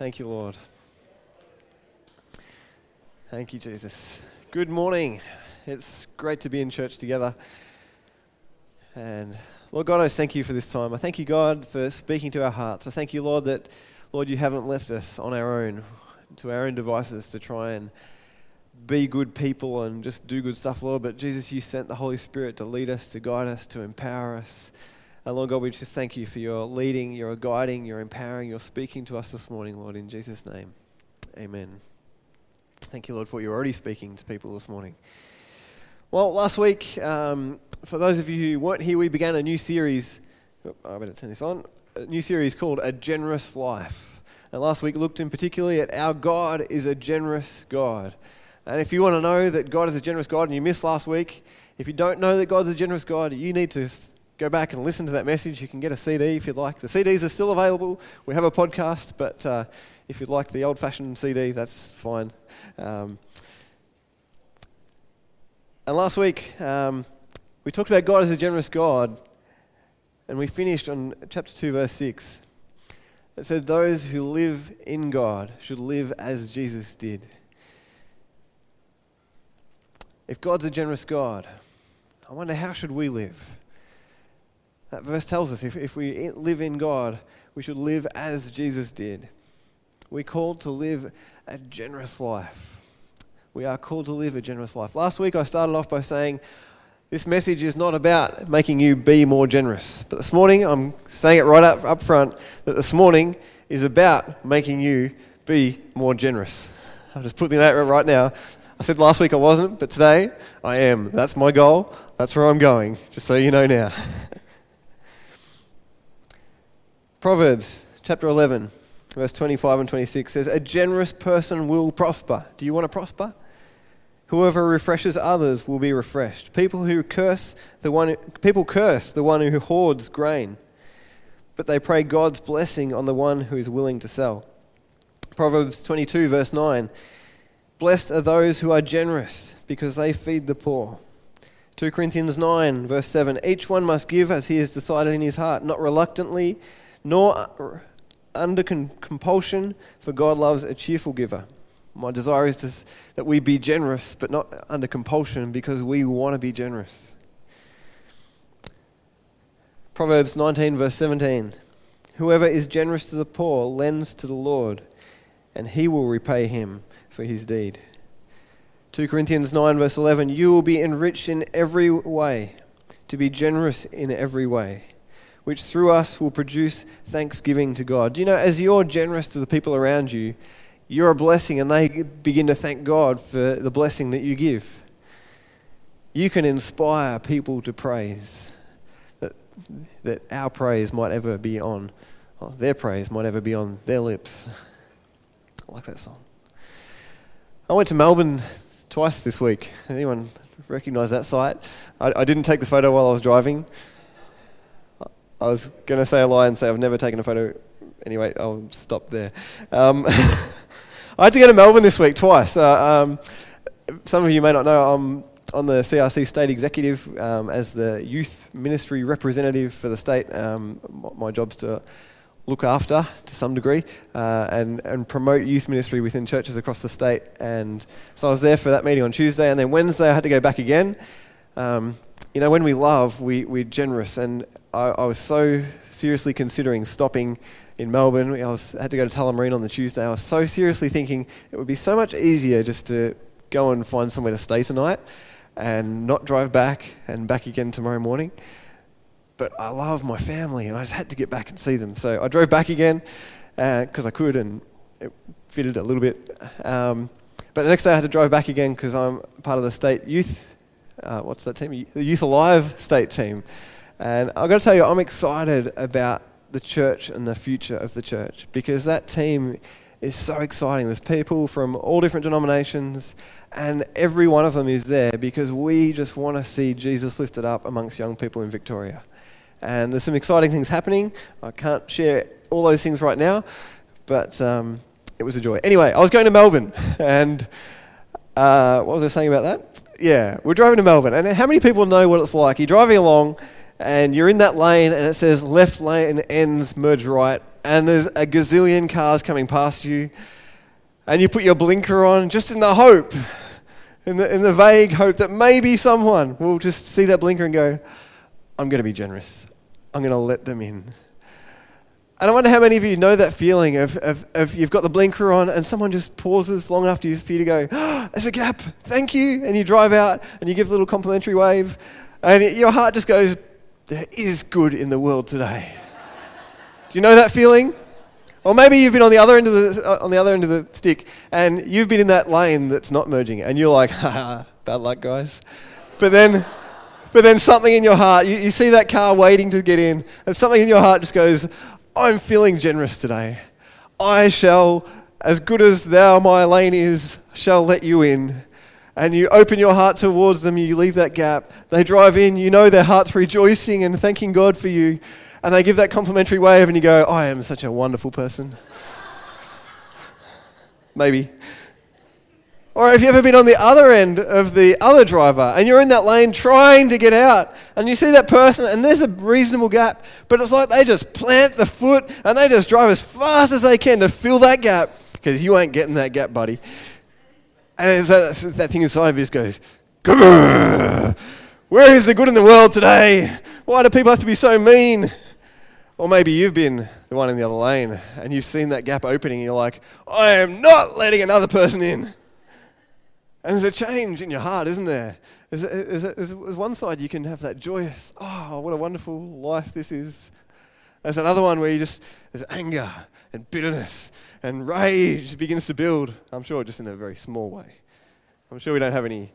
Thank you, Lord. Thank you, Jesus. Good morning. It's great to be in church together. And Lord God, I thank you for this time. I thank you, God, for speaking to our hearts. I thank you, Lord, that, Lord, you haven't left us on our own, to our own devices to try and be good people and just do good stuff, Lord. But Jesus, you sent the Holy Spirit to lead us, to guide us, to empower us. And Lord God, we just thank you for your leading, your guiding, your empowering, your speaking to us this morning, Lord, in Jesus' name. Amen. Thank you, Lord, for you're already speaking to people this morning. Well, last week, um, for those of you who weren't here, we began a new series. Oh, I better turn this on. A new series called A Generous Life. And last week looked in particularly at our God is a generous God. And if you want to know that God is a generous God and you missed last week, if you don't know that God's a generous God, you need to go back and listen to that message. You can get a CD if you'd like. The CDs are still available. We have a podcast, but uh, if you'd like the old fashioned CD, that's fine. Um, and last week, um, we talked about God as a generous God, and we finished on chapter 2, verse 6. It said, Those who live in God should live as Jesus did. If God's a generous God, I wonder how should we live? That verse tells us if, if we live in God, we should live as Jesus did. We're called to live a generous life. We are called to live a generous life. Last week I started off by saying this message is not about making you be more generous. But this morning I'm saying it right up, up front that this morning is about making you be more generous. I'll just put the note right now. I said last week I wasn't, but today I am. That's my goal. That's where I'm going, just so you know now. Proverbs chapter 11, verse 25 and 26 says, A generous person will prosper. Do you want to prosper? Whoever refreshes others will be refreshed. People who curse the one people curse the one who hoards grain, but they pray God's blessing on the one who is willing to sell. Proverbs 22 verse 9. Blessed are those who are generous, because they feed the poor. 2 Corinthians 9 verse 7. Each one must give as he has decided in his heart, not reluctantly nor under compulsion, for God loves a cheerful giver. My desire is to, that we be generous, but not under compulsion because we want to be generous. Proverbs 19, verse 17 Whoever is generous to the poor lends to the Lord, and he will repay him for his deed. 2 Corinthians 9, verse 11 You will be enriched in every way, to be generous in every way which through us will produce thanksgiving to God. You know, as you're generous to the people around you, you're a blessing and they begin to thank God for the blessing that you give. You can inspire people to praise, that, that our praise might ever be on, oh, their praise might ever be on their lips. I like that song. I went to Melbourne twice this week. Anyone recognise that site? I, I didn't take the photo while I was driving. I was going to say a lie and say I've never taken a photo. Anyway, I'll stop there. Um, I had to go to Melbourne this week twice. Uh, um, some of you may not know I'm on the CRC state executive um, as the youth ministry representative for the state. Um, my job's to look after, to some degree, uh, and, and promote youth ministry within churches across the state. And so I was there for that meeting on Tuesday, and then Wednesday I had to go back again. Um, you know, when we love, we, we're generous. And I, I, was so seriously considering stopping in Melbourne. I was, had to go to Tullamarine on the Tuesday. I was so seriously thinking it would be so much easier just to go and find somewhere to stay tonight and not drive back and back again tomorrow morning. But I love my family and I just had to get back and see them. So I drove back again because uh, I could and it fitted a little bit. Um, but the next day I had to drive back again because I'm part of the state youth uh, what's that team? The Youth Alive state team. And I've got to tell you, I'm excited about the church and the future of the church because that team is so exciting. There's people from all different denominations, and every one of them is there because we just want to see Jesus lifted up amongst young people in Victoria. And there's some exciting things happening. I can't share all those things right now, but um, it was a joy. Anyway, I was going to Melbourne, and uh, what was I saying about that? Yeah, we're driving to Melbourne, and how many people know what it's like? You're driving along, and you're in that lane, and it says left lane ends merge right, and there's a gazillion cars coming past you, and you put your blinker on just in the hope, in the, in the vague hope that maybe someone will just see that blinker and go, I'm going to be generous. I'm going to let them in. And I wonder how many of you know that feeling of, of, of, you've got the blinker on and someone just pauses long enough for you to go, oh, there's a gap, thank you. And you drive out and you give a little complimentary wave. And it, your heart just goes, there is good in the world today. Do you know that feeling? Or maybe you've been on the other end of the, uh, on the other end of the stick and you've been in that lane that's not merging and you're like, ha, bad luck, guys. But then, but then something in your heart, you, you see that car waiting to get in, and something in your heart just goes, I'm feeling generous today. I shall, as good as thou, my lane is, shall let you in. And you open your heart towards them, you leave that gap. They drive in, you know their heart's rejoicing and thanking God for you. And they give that complimentary wave, and you go, I am such a wonderful person. Maybe. Or have you ever been on the other end of the other driver and you're in that lane trying to get out and you see that person and there's a reasonable gap, but it's like they just plant the foot and they just drive as fast as they can to fill that gap because you ain't getting that gap, buddy. And that, that thing inside of you just goes, Where is the good in the world today? Why do people have to be so mean? Or maybe you've been the one in the other lane and you've seen that gap opening and you're like, I am not letting another person in. And there's a change in your heart, isn't there? There's, there's, there's, one side you can have that joyous, oh, what a wonderful life this is. There's another one where you just, there's anger and bitterness and rage begins to build. I'm sure just in a very small way. I'm sure we don't have any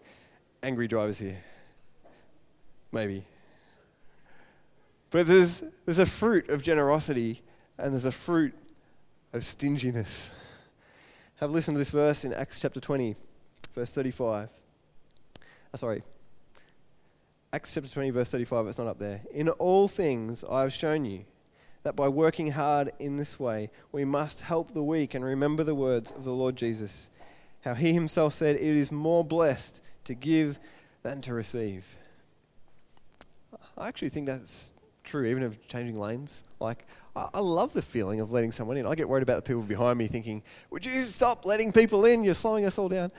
angry drivers here. Maybe. But there's, there's a fruit of generosity and there's a fruit of stinginess. Have listened to this verse in Acts chapter 20 verse 35. Oh, sorry. Acts chapter 20, verse 35, it's not up there. In all things I have shown you that by working hard in this way, we must help the weak and remember the words of the Lord Jesus, how he himself said, It is more blessed to give than to receive. I actually think that's true, even of changing lanes. Like, I love the feeling of letting someone in. I get worried about the people behind me thinking, Would you stop letting people in? You're slowing us all down.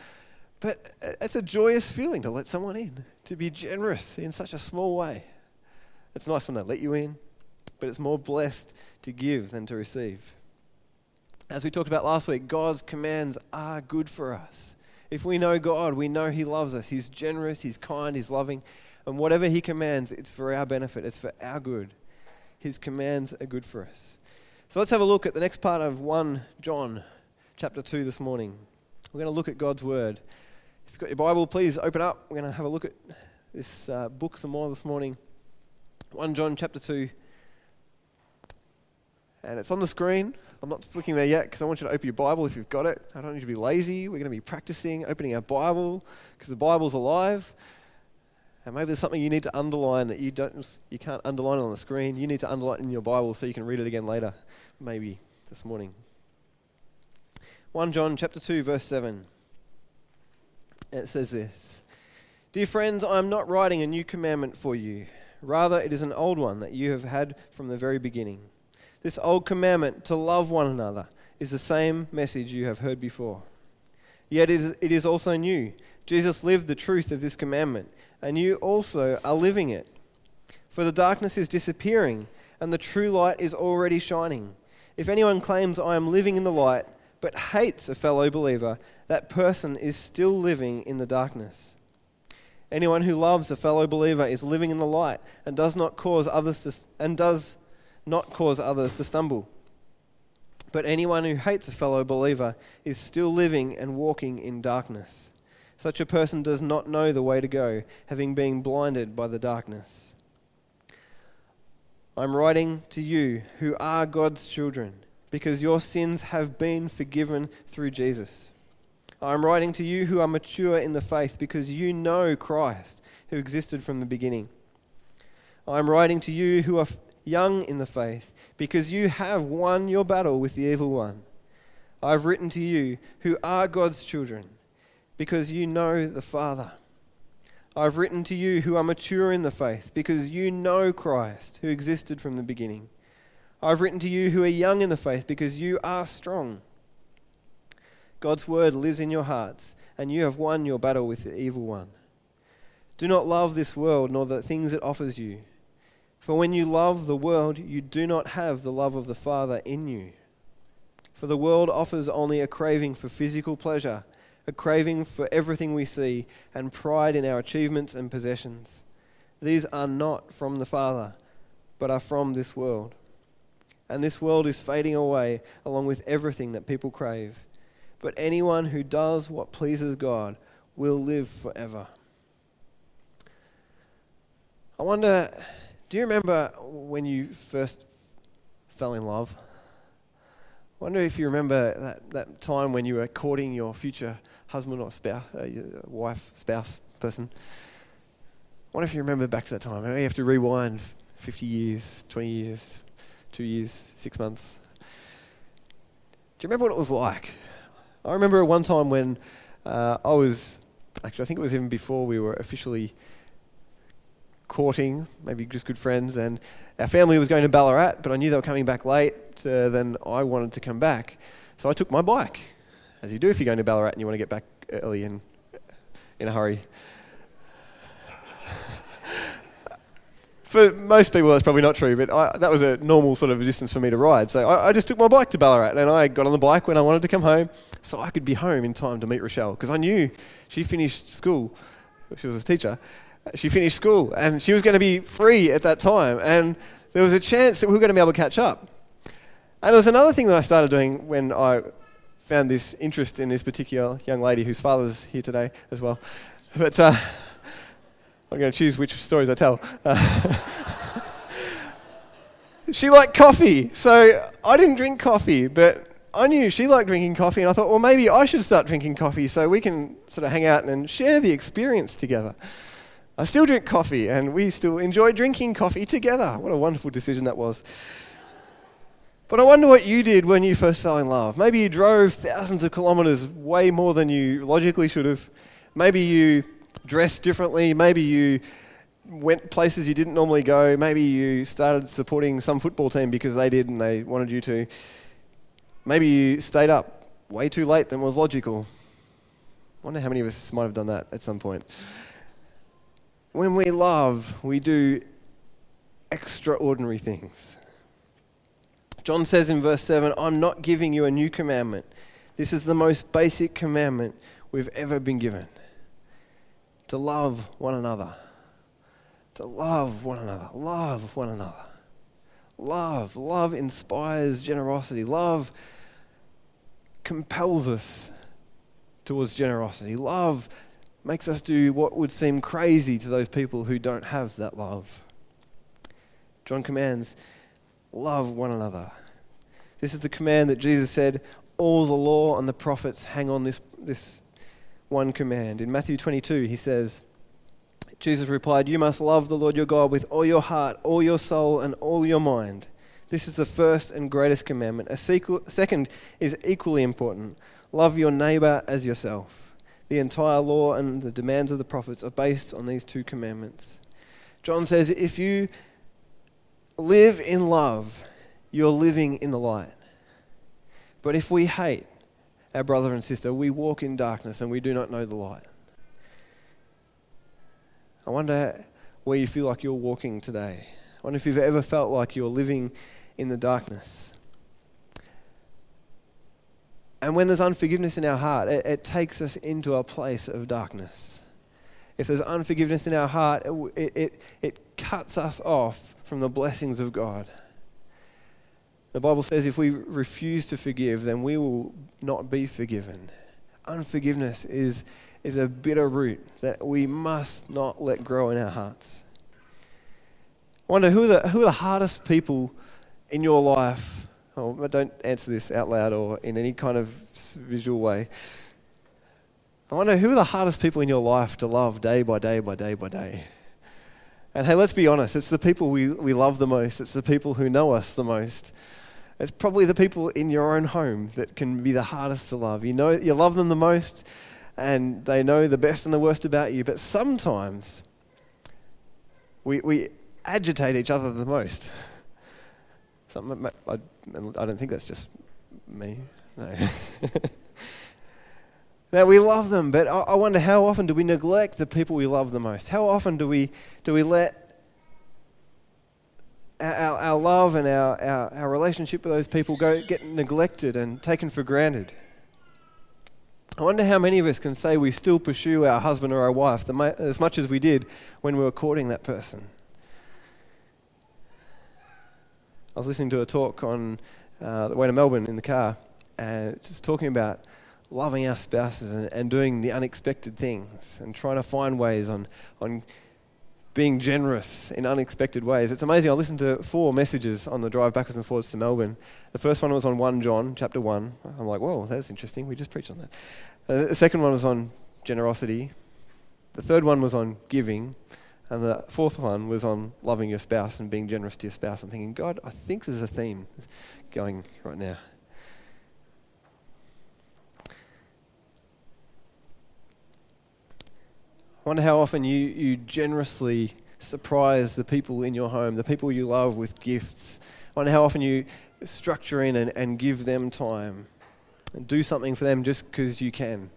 But it's a joyous feeling to let someone in, to be generous in such a small way. It's nice when they let you in, but it's more blessed to give than to receive. As we talked about last week, God's commands are good for us. If we know God, we know He loves us. He's generous, He's kind, He's loving. And whatever He commands, it's for our benefit, it's for our good. His commands are good for us. So let's have a look at the next part of 1 John chapter 2 this morning. We're going to look at God's Word you've got your Bible, please open up. We're going to have a look at this uh, book some more this morning. 1 John chapter 2. And it's on the screen. I'm not flicking there yet because I want you to open your Bible if you've got it. I don't need you to be lazy. We're going to be practicing opening our Bible because the Bible's alive. And maybe there's something you need to underline that you don't you can't underline on the screen. You need to underline in your Bible so you can read it again later, maybe this morning. 1 John chapter 2 verse 7 it says this Dear friends, I am not writing a new commandment for you. Rather, it is an old one that you have had from the very beginning. This old commandment to love one another is the same message you have heard before. Yet it is, it is also new. Jesus lived the truth of this commandment, and you also are living it. For the darkness is disappearing, and the true light is already shining. If anyone claims I am living in the light, but hates a fellow believer, that person is still living in the darkness. Anyone who loves a fellow believer is living in the light and does not cause others to, and does not cause others to stumble. But anyone who hates a fellow believer is still living and walking in darkness. Such a person does not know the way to go, having been blinded by the darkness. I'm writing to you who are God's children, because your sins have been forgiven through Jesus. I'm writing to you who are mature in the faith because you know Christ, who existed from the beginning. I'm writing to you who are young in the faith because you have won your battle with the evil one. I've written to you who are God's children because you know the Father. I've written to you who are mature in the faith because you know Christ, who existed from the beginning. I've written to you who are young in the faith because you are strong. God's word lives in your hearts, and you have won your battle with the evil one. Do not love this world nor the things it offers you. For when you love the world, you do not have the love of the Father in you. For the world offers only a craving for physical pleasure, a craving for everything we see, and pride in our achievements and possessions. These are not from the Father, but are from this world. And this world is fading away along with everything that people crave. But anyone who does what pleases God will live forever. I wonder, do you remember when you first fell in love? I wonder if you remember that, that time when you were courting your future husband or spouse, uh, wife, spouse, person. I wonder if you remember back to that time. You have to rewind 50 years, 20 years, two years, six months. Do you remember what it was like? I remember one time when uh, I was, actually, I think it was even before we were officially courting, maybe just good friends, and our family was going to Ballarat, but I knew they were coming back late, so then I wanted to come back. So I took my bike, as you do if you're going to Ballarat and you want to get back early and in a hurry. For most people, that's probably not true, but I, that was a normal sort of distance for me to ride. So I, I, just took my bike to Ballarat and I got on the bike when I wanted to come home so I could be home in time to meet Rochelle because I knew she finished school. She was a teacher. She finished school and she was going to be free at that time. And there was a chance that we were going to be able to catch up. And there was another thing that I started doing when I found this interest in this particular young lady whose father's here today as well. But. Uh, I'm going to choose which stories I tell. She liked coffee, so I didn't drink coffee, but I knew she liked drinking coffee, and I thought, well, maybe I should start drinking coffee so we can sort of hang out and share the experience together. I still drink coffee, and we still enjoy drinking coffee together. What a wonderful decision that was. But I wonder what you did when you first fell in love. Maybe you drove thousands of kilometers, way more than you logically should have. Maybe you dressed differently. Maybe you went places you didn't normally go. Maybe you started supporting some football team because they did and they wanted you to. Maybe you stayed up way too late than was logical. I wonder how many of us might have done that at some point. When we love, we do extraordinary things. John says in verse 7 I'm not giving you a new commandment. This is the most basic commandment we've ever been given to love one another. To love one another. Love one another. Love. Love inspires generosity. Love compels us towards generosity. Love makes us do what would seem crazy to those people who don't have that love. John commands, love one another. This is the command that Jesus said, all the law and the prophets hang on this, this one command. In Matthew 22, he says, Jesus replied, You must love the Lord your God with all your heart, all your soul, and all your mind. This is the first and greatest commandment. A second is equally important love your neighbor as yourself. The entire law and the demands of the prophets are based on these two commandments. John says, If you live in love, you're living in the light. But if we hate, our brother and sister, we walk in darkness and we do not know the light. I wonder where you feel like you're walking today. I wonder if you've ever felt like you're living in the darkness. And when there's unforgiveness in our heart, it, it takes us into a place of darkness. If there's unforgiveness in our heart, it, it, it cuts us off from the blessings of God. The Bible says if we refuse to forgive, then we will not be forgiven. Unforgiveness is, is a bitter root that we must not let grow in our hearts. I wonder who are the, who are the hardest people in your life? Oh, don't answer this out loud or in any kind of visual way. I wonder who are the hardest people in your life to love day by day by day by day? And hey, let's be honest, it's the people we, we love the most, it's the people who know us the most. It's probably the people in your own home that can be the hardest to love. You know, you love them the most, and they know the best and the worst about you. But sometimes we, we agitate each other the most. Some, I, I don't think that's just me. No. now we love them, but I, I wonder how often do we neglect the people we love the most? How often do we do we let our, our love and our, our, our relationship with those people go get neglected and taken for granted? I wonder how many of us can say we still pursue our husband or our wife as much as we did when we were courting that person. I was listening to a talk on uh, the way to Melbourne in the car, and just talking about loving our spouses and, and doing the unexpected things and trying to find ways on, on being generous in unexpected ways. It's amazing. I listened to four messages on the drive backwards and forwards to Melbourne. The first one was on 1 John, chapter 1. I'm like, whoa, that's interesting. We just preached on that. Uh, the second one was on generosity. The third one was on giving. And the fourth one was on loving your spouse and being generous to your spouse. I'm thinking, God, I think there's a theme going right now. Wonder how often you, you generously surprise the people in your home, the people you love with gifts. I wonder how often you structure in and, and give them time and do something for them just because you can.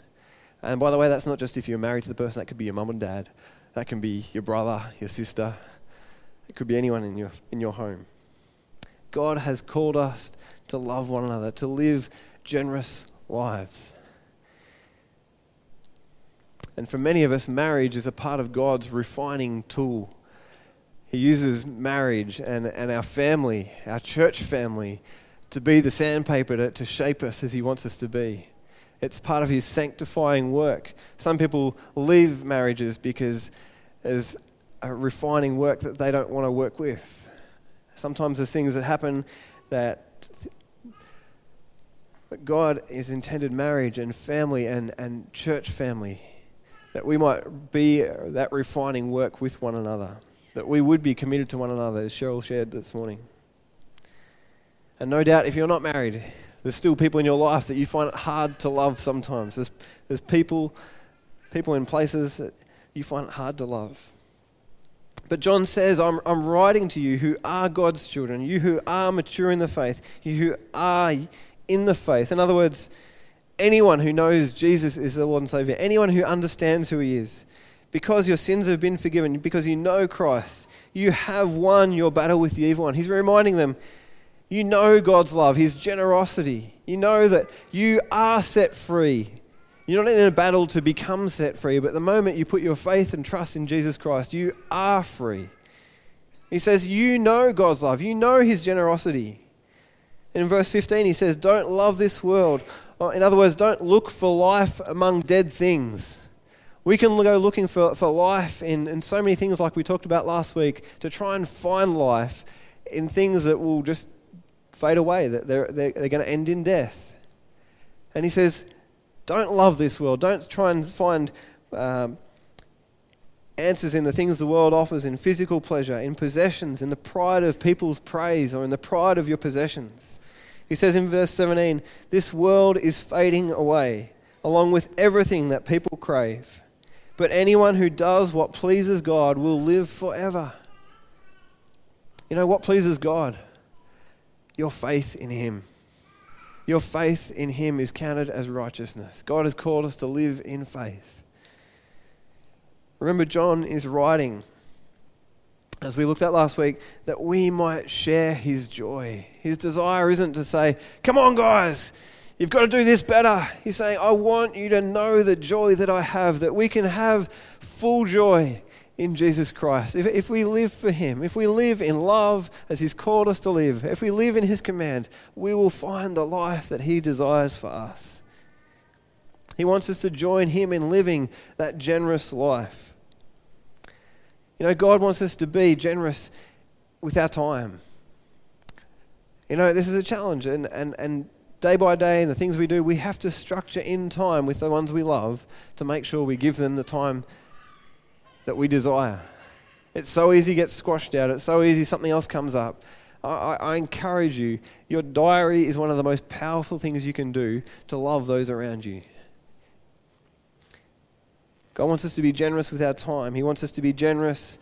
And by the way, that's not just if you're married to the person, that could be your mum and dad, that can be your brother, your sister, it could be anyone in your, in your home. God has called us to love one another, to live generous lives. And for many of us, marriage is a part of God's refining tool. He uses marriage and, and our family, our church family, to be the sandpaper to, to shape us as He wants us to be. It's part of His sanctifying work. Some people leave marriages because there's a refining work that they don't want to work with. Sometimes there's things that happen that but God has intended marriage and family and, and church family that we might be that refining work with one another, that we would be committed to one another, as Cheryl shared this morning. And no doubt, if you're not married, there's still people in your life that you find it hard to love sometimes. There's, there's people, people in places that you find it hard to love. But John says, I'm, I'm writing to you who are God's children, you who are mature in the faith, you who are in the faith. In other words, anyone who knows Jesus is the Lord and Savior, anyone who understands who He is, because your sins have been forgiven, because you know Christ, you have won your battle with the evil one. He's reminding them, you know God's love, His generosity. You know that you are set free. You're not in a battle to become set free, but the moment you put your faith and trust in Jesus Christ, you are free. He says, You know God's love, you know His generosity. In verse 15, he says, Don't love this world in other words, don't look for life among dead things. We can go looking for, for life in, in so many things, like we talked about last week, to try and find life in things that will just fade away, that they're, they're, they're going to end in death. And he says, don't love this world. Don't try and find um, answers in the things the world offers in physical pleasure, in possessions, in the pride of people's praise, or in the pride of your possessions. He says in verse 17, This world is fading away, along with everything that people crave. But anyone who does what pleases God will live forever. You know what pleases God? Your faith in Him. Your faith in Him is counted as righteousness. God has called us to live in faith. Remember, John is writing as we looked at last week, that we might share his joy. His desire isn't to say, Come on, guys, you've got to do this better. He's saying, I want you to know the joy that I have, that we can have full joy in Jesus Christ. If, if we live for him, if we live in love as he's called us to live, if we live in his command, we will find the life that he desires for us. He wants us to join him in living that generous life. You know, God wants us to be generous with our time. You know, this is a challenge, and, and, and day by day, and the things we do, we have to structure in time with the ones we love to make sure we give them the time that we desire. It's so easy to get squashed out, it's so easy something else comes up. I, I, I encourage you, your diary is one of the most powerful things you can do to love those around you. God wants us to be generous with our time. He wants us to be generous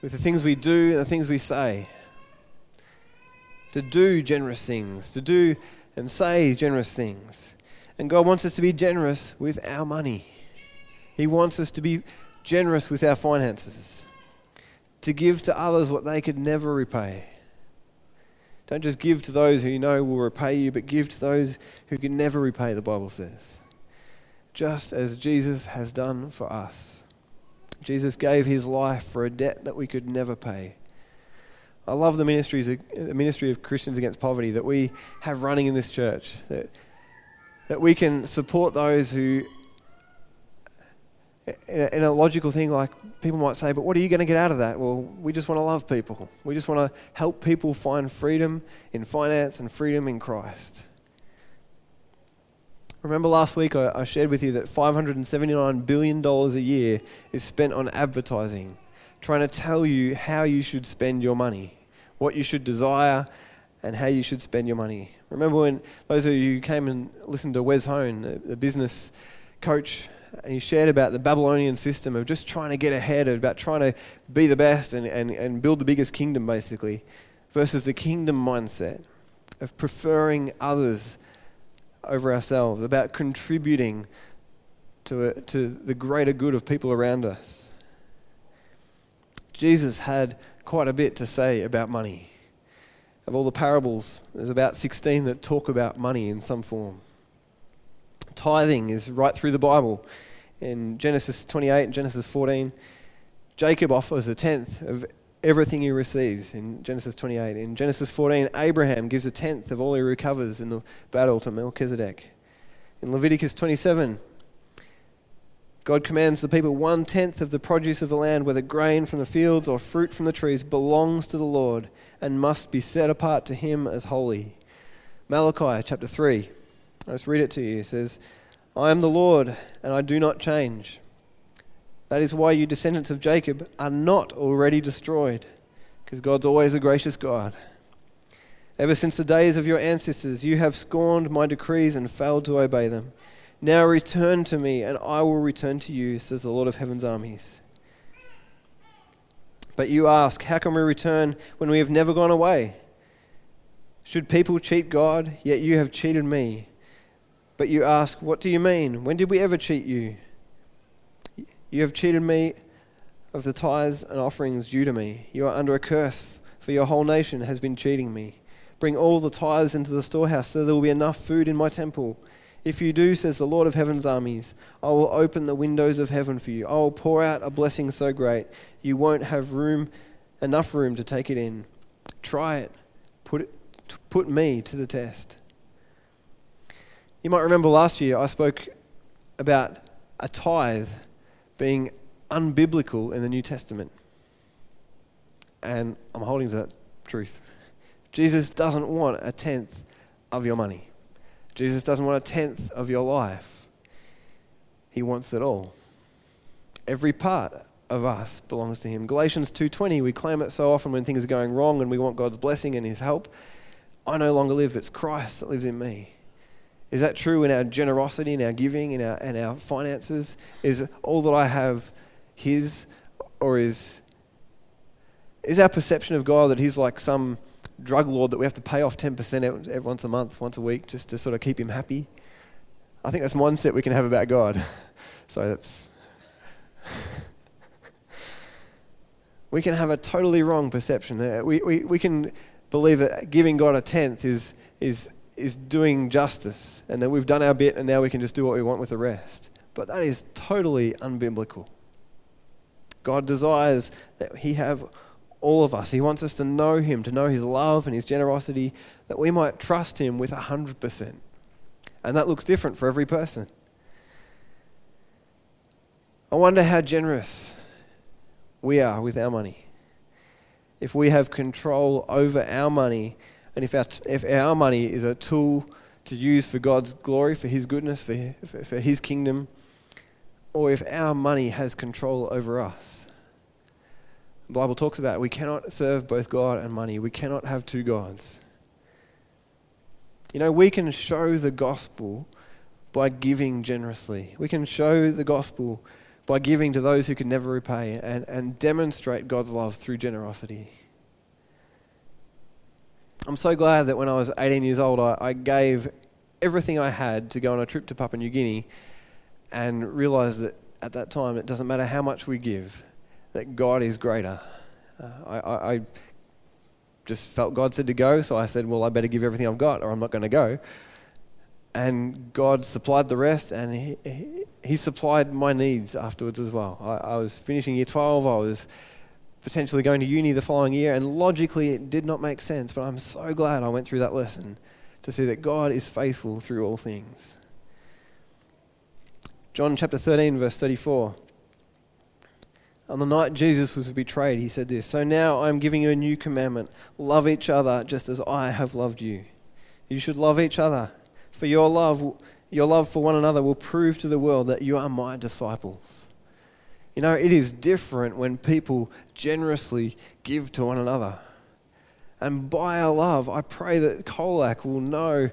with the things we do and the things we say. To do generous things, to do and say generous things. And God wants us to be generous with our money. He wants us to be generous with our finances, to give to others what they could never repay. Don't just give to those who you know will repay you, but give to those who can never repay, the Bible says. Just as Jesus has done for us. Jesus gave his life for a debt that we could never pay. I love the ministries, the ministry of Christians Against Poverty that we have running in this church. That, that we can support those who, in a, logical thing, like people might say, but what are you going to get out of that? Well, we just want to love people. We just want to help people find freedom in finance and freedom in Christ. Remember last week I, I shared with you that $579 billion a year is spent on advertising, trying to tell you how you should spend your money, what you should desire, and how you should spend your money. Remember when those of you who came and listened to Wes Hone, the business coach, and he shared about the Babylonian system of just trying to get ahead, about trying to be the best and, and, and build the biggest kingdom, basically, versus the kingdom mindset of preferring others over ourselves, about contributing to, a, to the greater good of people around us. Jesus had quite a bit to say about money. Of all the parables, there's about 16 that talk about money in some form. Tithing is right through the Bible. In Genesis 28 and Genesis 14, Jacob offers a tenth of everything he receives in Genesis 28. In Genesis 14, Abraham gives a tenth of all he recovers in the battle to Melchizedek. In Leviticus 27, God commands the people one tenth of the produce of the land, whether grain from the fields or fruit from the trees, belongs to the Lord and must be set apart to him as holy. Malachi chapter 3, I'll just read it to you. It says, I am the Lord and I do not change. That is why you descendants of Jacob are not already destroyed, because God's always a gracious God. Ever since the days of your ancestors, you have scorned my decrees and failed to obey them. Now return to me, and I will return to you, says the Lord of heaven's armies. But you ask, How can we return when we have never gone away? Should people cheat God? Yet you have cheated me. But you ask, What do you mean? When did we ever cheat you? You have cheated me of the tithes and offerings due to me. You are under a curse, for your whole nation has been cheating me. Bring all the tithes into the storehouse, so there will be enough food in my temple. If you do, says the Lord of heaven's armies, I will open the windows of heaven for you. I will pour out a blessing so great you won't have room enough room to take it in. Try it. Put it put me to the test. You might remember last year I spoke about a tithe being unbiblical in the New Testament. And I'm holding to that truth. Jesus doesn't want a tenth of your money. Jesus doesn't want a tenth of your life. He wants it all. Every part of us belongs to him. Galatians 2:20, we claim it so often when things are going wrong and we want God's blessing and his help. I no longer live, it's Christ that lives in me. Is that true in our generosity, in our giving, in our, in our finances? Is all that I have His, or is, is our perception of God that He's like some drug lord that we have to pay off 10% every, once a month, once a week, just to sort of keep Him happy? I think that's one mindset we can have about God. So that's. we can have a totally wrong perception. Uh, we, we, we can believe that giving God a tenth is, is is doing justice and that we've done our bit and now we can just do what we want with the rest. But that is totally unbiblical. God desires that He have all of us. He wants us to know Him, to know His love and His generosity, that we might trust Him with 100%. And that looks different for every person. I wonder how generous we are with our money. If we have control over our money and if our, if our money is a tool to use for God's glory, for His goodness, for, for, for His kingdom, or if our money has control over us. The Bible talks about we cannot serve both God and money. We cannot have two gods. You know, we can show the gospel by giving generously. We can show the gospel by giving to those who can never repay and, and demonstrate God's love through generosity. I'm so glad that when I was 18 years old, I, I gave everything I had to go on a trip to Papua New Guinea and realized that at that time it doesn't matter how much we give, that God is greater. Uh, I, I, I just felt God said to go, so I said, well, I better give everything I've got or I'm not going to go. And God supplied the rest, and He, he, he supplied my needs afterwards as well. I, I, was finishing year 12, I was potentially going to uni the following year, and logically it did not make sense, but I'm so glad I went through that lesson to see that God is faithful through all things. John chapter 13, verse 34. On the night Jesus was betrayed, he said this So now I am giving you a new commandment love each other just as I have loved you. You should love each other, for your love, your love for one another will prove to the world that you are my disciples. You know, it is different when people generously give to one another. And by our love, I pray that Colac will know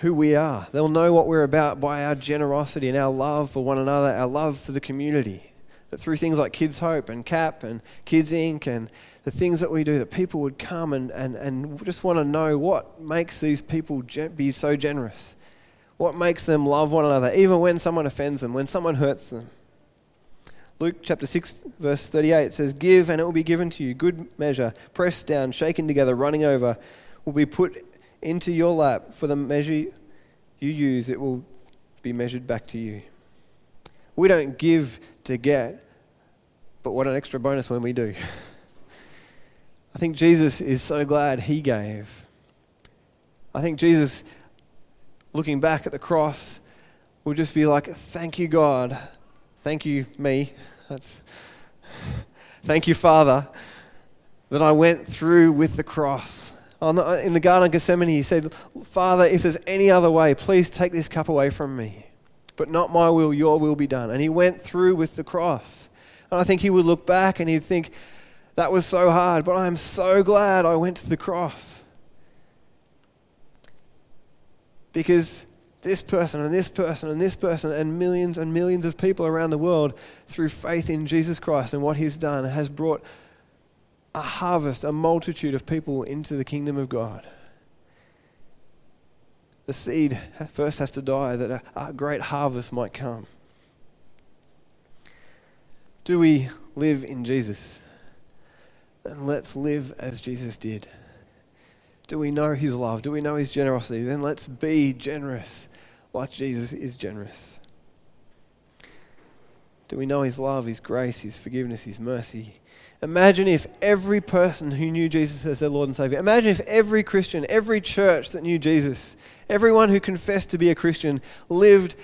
who we are. They'll know what we're about by our generosity and our love for one another, our love for the community that through things like Kids Hope and CAP and Kids Inc. and the things that we do, that people would come and, and, and just want to know what makes these people be so generous. What makes them love one another, even when someone offends them, when someone hurts them. Luke chapter 6, verse 38 says, Give and it will be given to you. Good measure, pressed down, shaken together, running over, will be put into your lap. For the measure you use, it will be measured back to you. We don't give to get, but what an extra bonus when we do. I think Jesus is so glad he gave. I think Jesus, looking back at the cross, will just be like, Thank you, God. Thank you, me. That's, thank you, Father, that I went through with the cross. Oh, the, in the Garden of Gethsemane, he said, Father, if there's any other way, please take this cup away from me but not my will, your will be done. And he went through with the cross. And I think he would look back and he'd think, that was so hard, but I'm so glad I went to the cross. Because this person and this person and this person and millions and millions of people around the world, through faith in Jesus Christ and what he's done, has brought a harvest, a multitude of people into the kingdom of God the seed first has to die that a, a great harvest might come. Do we live in Jesus? Then let's live as Jesus did. Do we know his love? Do we know his generosity? Then let's be generous like Jesus is generous. Do we know his love, his grace, his forgiveness, his mercy? Imagine if every person who knew Jesus as their Lord and Savior, imagine if every Christian, every church that knew Jesus, everyone who confessed to be a Christian lived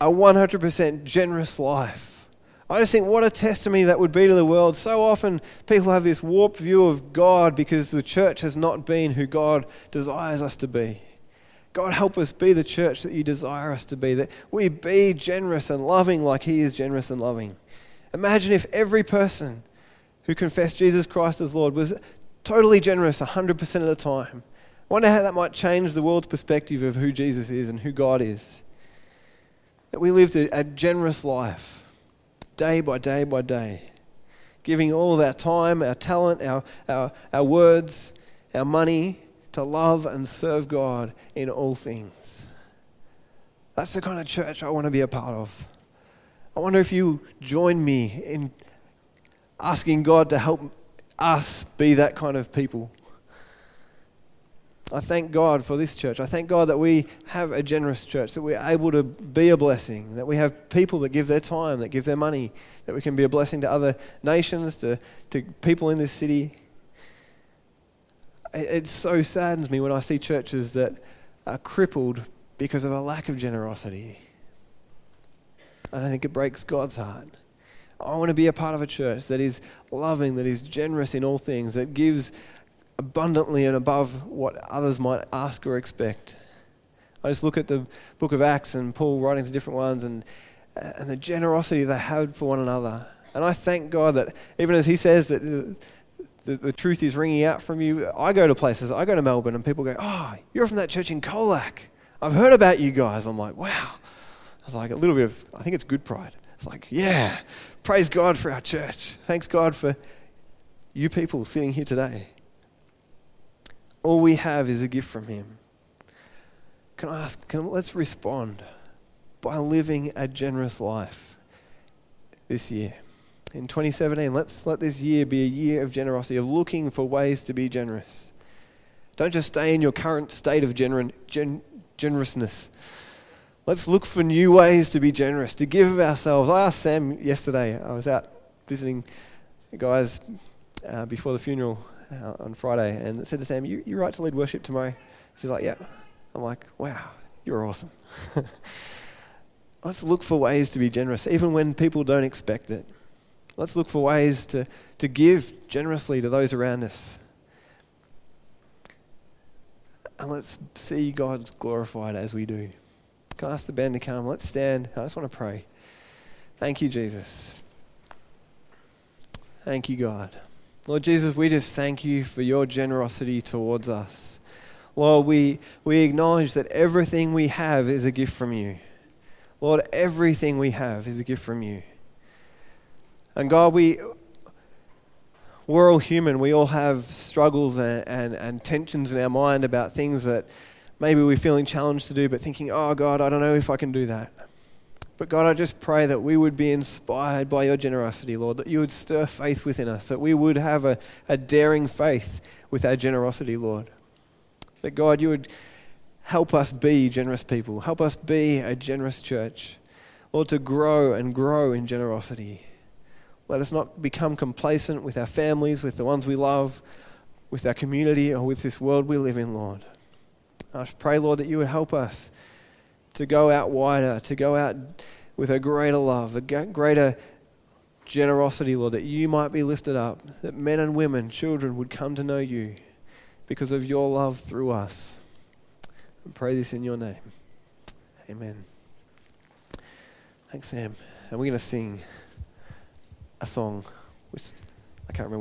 a 100% generous life. I just think what a testimony that would be to the world. So often people have this warped view of God because the church has not been who God desires us to be. God, help us be the church that you desire us to be, that we be generous and loving like He is generous and loving. Imagine if every person who confessed Jesus Christ as Lord was totally generous 100% of the time. I wonder how that might change the world's perspective of who Jesus is and who God is. That we lived a, a generous life, day by day by day, giving all of our time, our talent, our, our, our words, our money to love and serve God in all things. That's the kind of church I want to be a part of. I wonder if you join me in asking God to help us be that kind of people. I thank God for this church. I thank God that we have a generous church, that we're able to be a blessing, that we have people that give their time, that give their money, that we can be a blessing to other nations, to, to people in this city. It, so saddens me when I see churches that are crippled because of a lack of generosity. And I think it breaks God's heart. I want to be a part of a church that is loving, that is generous in all things, that gives abundantly and above what others might ask or expect. I just look at the book of Acts and Paul writing to different ones and, and the generosity they had for one another. And I thank God that even as he says that the, the truth is ringing out from you, I go to places, I go to Melbourne and people go, Oh, you're from that church in Colac. I've heard about you guys. I'm like, Wow. I was like, a little bit of, I think it's good pride. It's like, yeah, praise God for our church. Thanks God for you people sitting here today. All we have is a gift from Him. Can I ask, can, let's respond by living a generous life this year. In 2017, let's let this year be a year of generosity, of looking for ways to be generous. Don't just stay in your current state of gener- gen- generousness. Let's look for new ways to be generous, to give of ourselves. I asked Sam yesterday, I was out visiting the guys uh, before the funeral uh, on Friday, and I said to Sam, you, you right to lead worship tomorrow? She's like, yeah. I'm like, wow, you're awesome. Let's look for ways to be generous, even when people don't expect it. Let's look for ways to, to give generously to those around us. And let's see God glorified as we do. Can I ask the band to come? Let's stand. I just want to pray. Thank you, Jesus. Thank you, God. Lord Jesus, we just thank you for your generosity towards us. Lord, we, we acknowledge that everything we have is a gift from you. Lord, everything we have is a gift from you. And God, we, we're all human. We all have struggles and, and, and tensions in our mind about things that maybe we're feeling challenged to do, but thinking, oh, God, I don't know if I can do that. But God, I just pray that we would be inspired by your generosity, Lord, that you would stir faith within us, that we would have a, a daring faith with our generosity, Lord. That God, you would help us be generous people, help us be a generous church. Lord, to grow and grow in generosity. Let us not become complacent with our families, with the ones we love, with our community, or with this world we live in, Lord. I pray, Lord, that you would help us to go out wider, to go out with a greater love, a greater generosity, Lord, that you might be lifted up, that men and women, children would come to know you because of your love through us. I pray this in your name. Amen. Thanks, Sam. And we're going to sing a song, which I can't remember.